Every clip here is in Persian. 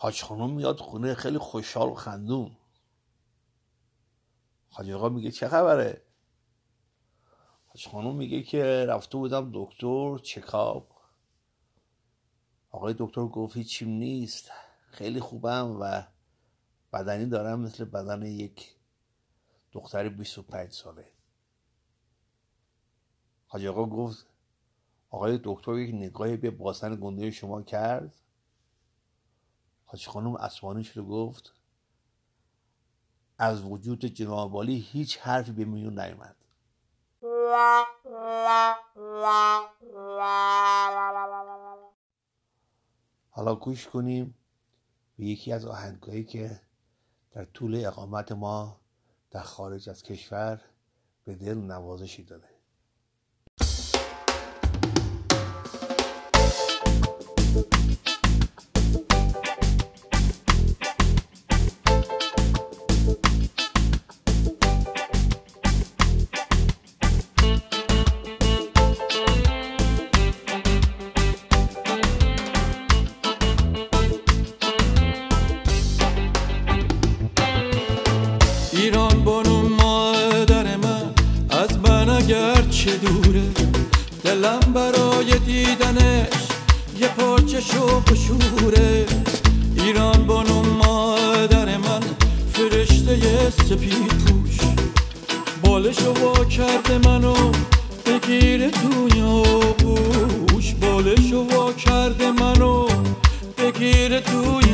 حاج خانم میاد خونه خیلی خوشحال و خندون. حاج آقا میگه چه خبره؟ حاج خانم میگه که رفته بودم دکتر چکاپ. آقای دکتر گفت هیچیم نیست. خیلی خوبم و بدنی دارم مثل بدن یک دختر 25 ساله. حاج آقا گفت آقای دکتر یک نگاهی به باسن گنده شما کرد. حاج خانم اسمانی رو گفت؟ از وجود جناب هیچ حرفی به میون نیومد. حالا گوش کنیم به یکی از آهنگهایی که در طول اقامت ما در خارج از کشور به دل نوازشی داده دلم برای دیدنش یه پاچه شوق و شوره. ایران بانو مادر من فرشته سپید پوش. بالش و با کرده منو بگیره توی آبوش بالش و با کرده منو بگیره توی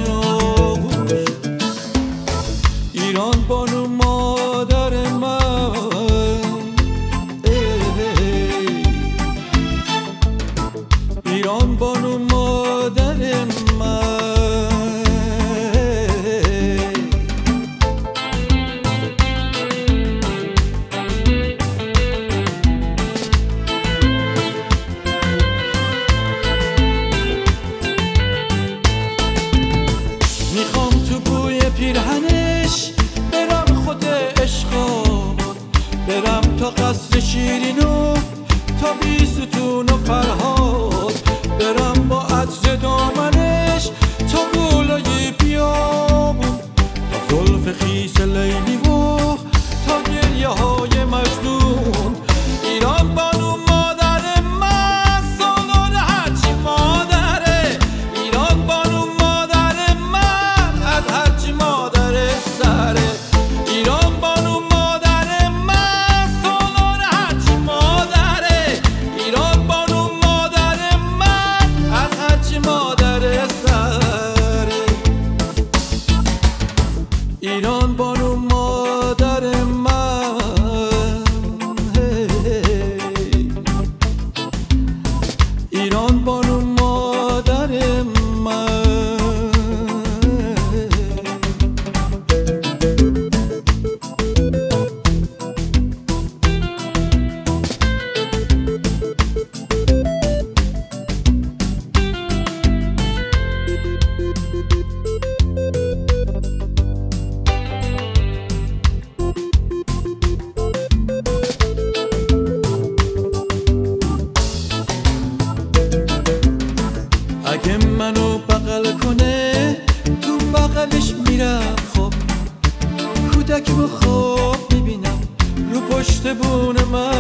soleil d'hiver, tant qu'il پشت بون من.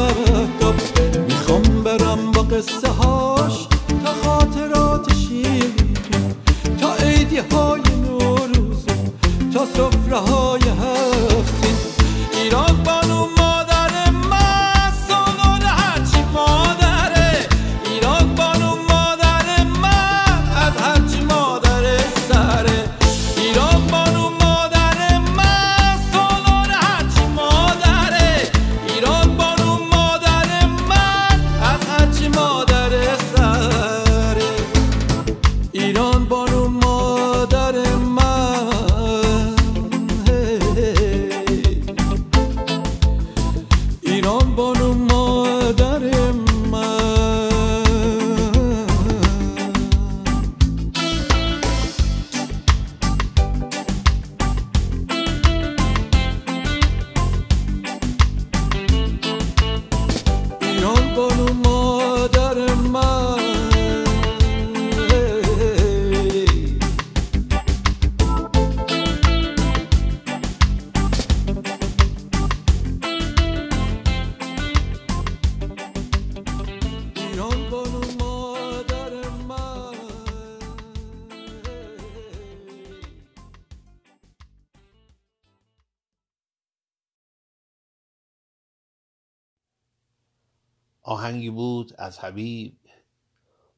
آهنگی بود از حبیب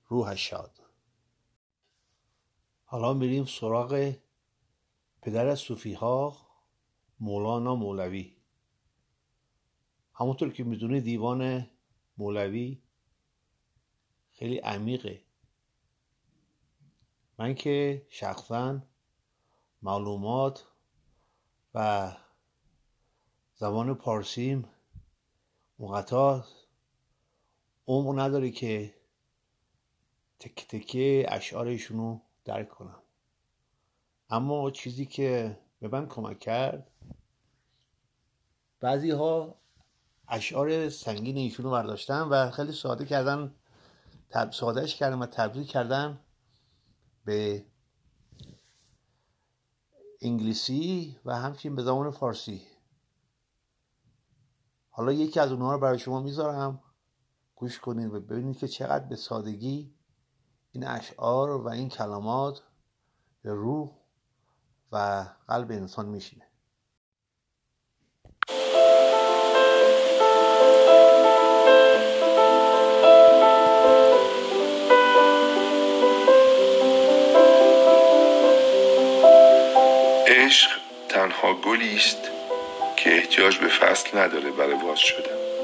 روحش شاد. حالا میریم سراغ پدر صوفی ها مولانا مولوی. همونطور که می‌دونی دیوان مولوی خیلی عمیقه. من که شخصا معلومات و زبان پارسیم مقطع عمق نداره که تک تکه اشعارشون درک کنم. اما چیزی که به من کمک کرد بعضی ها اشعار سنگین ایشون رو برداشتن و خیلی ساده کردن سادهش کردن و تبدیل کردن به انگلیسی و همچنین به زبان فارسی. حالا یکی از اونها رو برای شما می‌ذارم. گوش کنید و ببینید که چقدر به سادگی این اشعار و این کلمات به روح و قلب انسان میشینه. عشق تنها گلی است که احتیاج به فصل نداره برای باز شدن.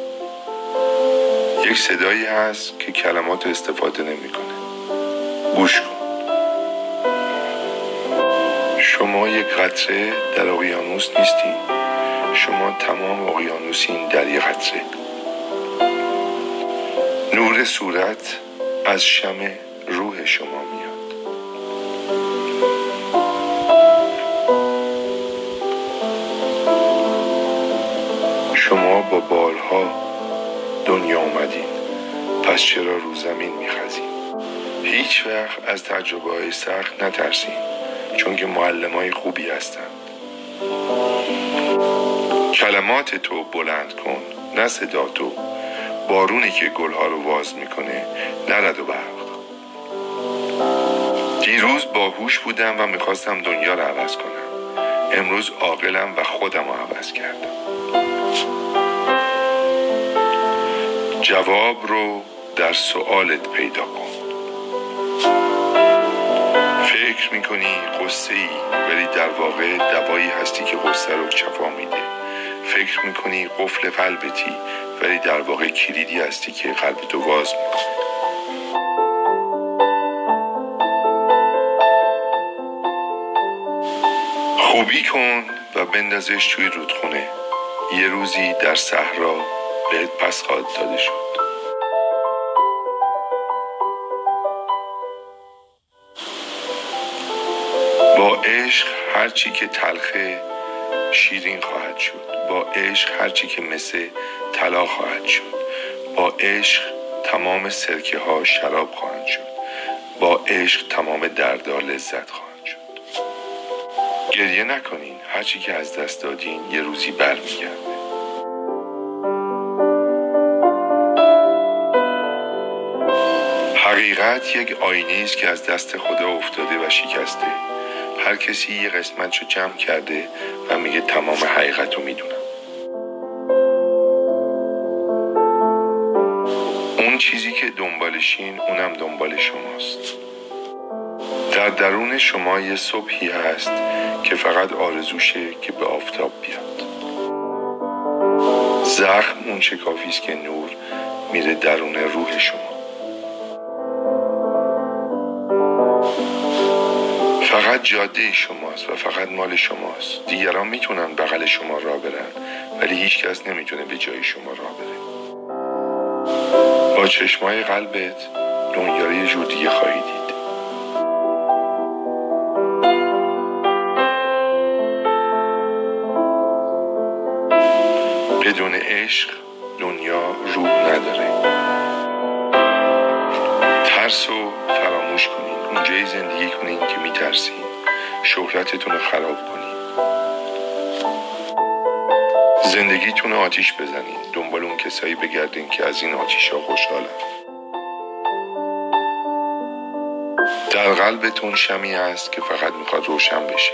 یک صدایی هست که کلمات استفاده نمی‌کنه. گوش کن. شما یک قطره در اقیانوس نیستین. شما تمام اقیانوسین در یک قطره. نور صورت از شم روح شما میاد. شما با بارها دنیا اومدین. پس چرا رو زمین میخزین؟ هیچ وقت از تجربه های سخت نترسین چون که معلم های خوبی هستند کلمات تو بلند کن نه صدا تو. بارونی که گلها رو واز می‌کنه نرد و برق. دیروز باهوش بودم و می‌خواستم دنیا رو عوض کنم. امروز عاقلم و خودم رو عوض کردم. جواب رو در سوالت پیدا کن. فکر می‌کنی قصه ای ولی در واقع دوایی هستی که قصه رو چفا میده. فکر می‌کنی قفل قلبتی؟ ولی در واقع کلیدی هستی که قلبتو باز می‌کنه. خوبی کن و بندازش توی رودخونه. یه روزی در صحرا بهت پس خواهد داده شد. با عشق هرچی که تلخه شیرین خواهد شد. با عشق هرچی که مثل طلا خواهد شد. با عشق تمام سرکه ها شراب خواهند شد. با عشق تمام دردها لذت خواهند شد. گریه نکنین. هرچی که از دست دادین یه روزی برمیگرده حقیقت یک آینه است که از دست خدا افتاده و شکسته. هر کسی یه قسمت رو جمع کرده و میگه تمام حقیقت رو می‌دونم اون چیزی که دنبالشین اونم دنبال شماست. در درون شما یه صبحی هست که فقط آرزوشه که به آفتاب بیاد. زخم اون شکافی است که نور میره درون روح شما. فقط جاده شماست و فقط مال شماست. دیگران می‌تونن بغل شما را برن ولی هیچ کس نمی‌تونه به جای شما را بره. با چشمای قلبت دنیا یه جور دیگه خواهی دید. بدون عشق دنیا روح نداره. ترس رو فراموش کنین اونجایی زندگی کنین که میترسین. شهرتتون رو خراب کنین. زندگیتون آتیش بزنین. دنبال اون کسایی بگردین که از این آتیش ها خوشحالن. در قلبتون شمی است که فقط می‌خواد روشن بشه.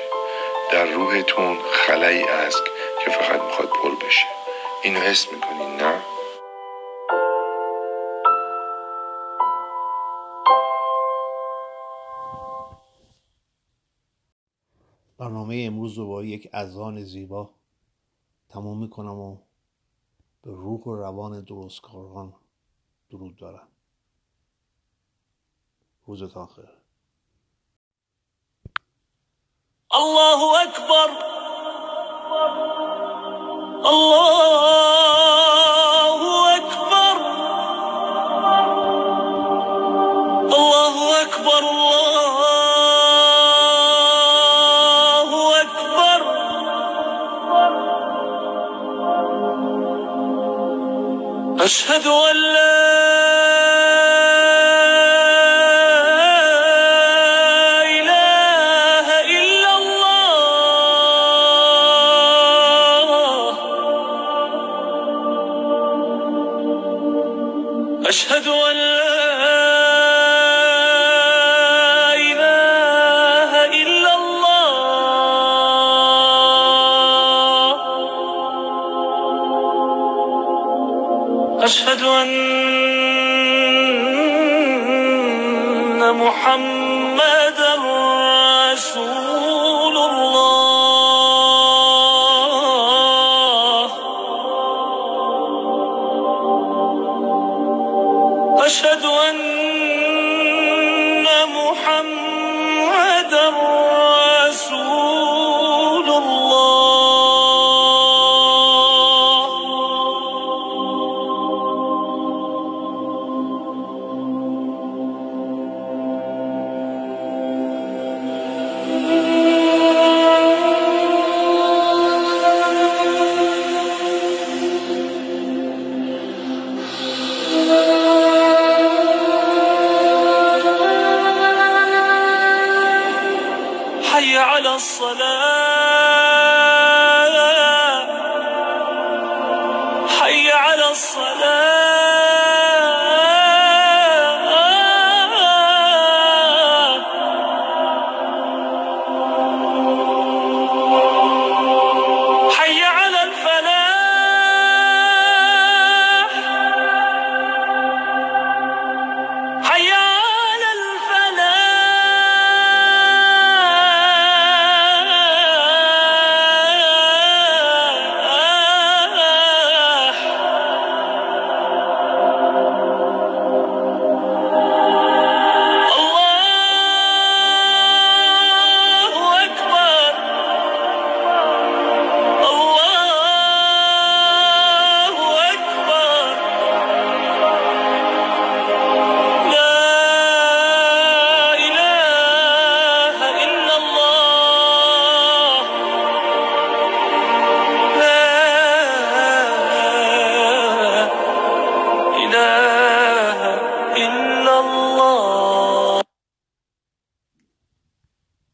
در روحتون خلایی است که فقط می‌خواد پر بشه. اینو حس می‌کنین نه؟ برنامه امروز رو با یک اذان زیبا تمام می‌کنم و به روح و روان درستکاران درود دارم. روزتان خیر الله أكبر الله أشهد أن لا أشهد أن محمدا رسول على الصلاة.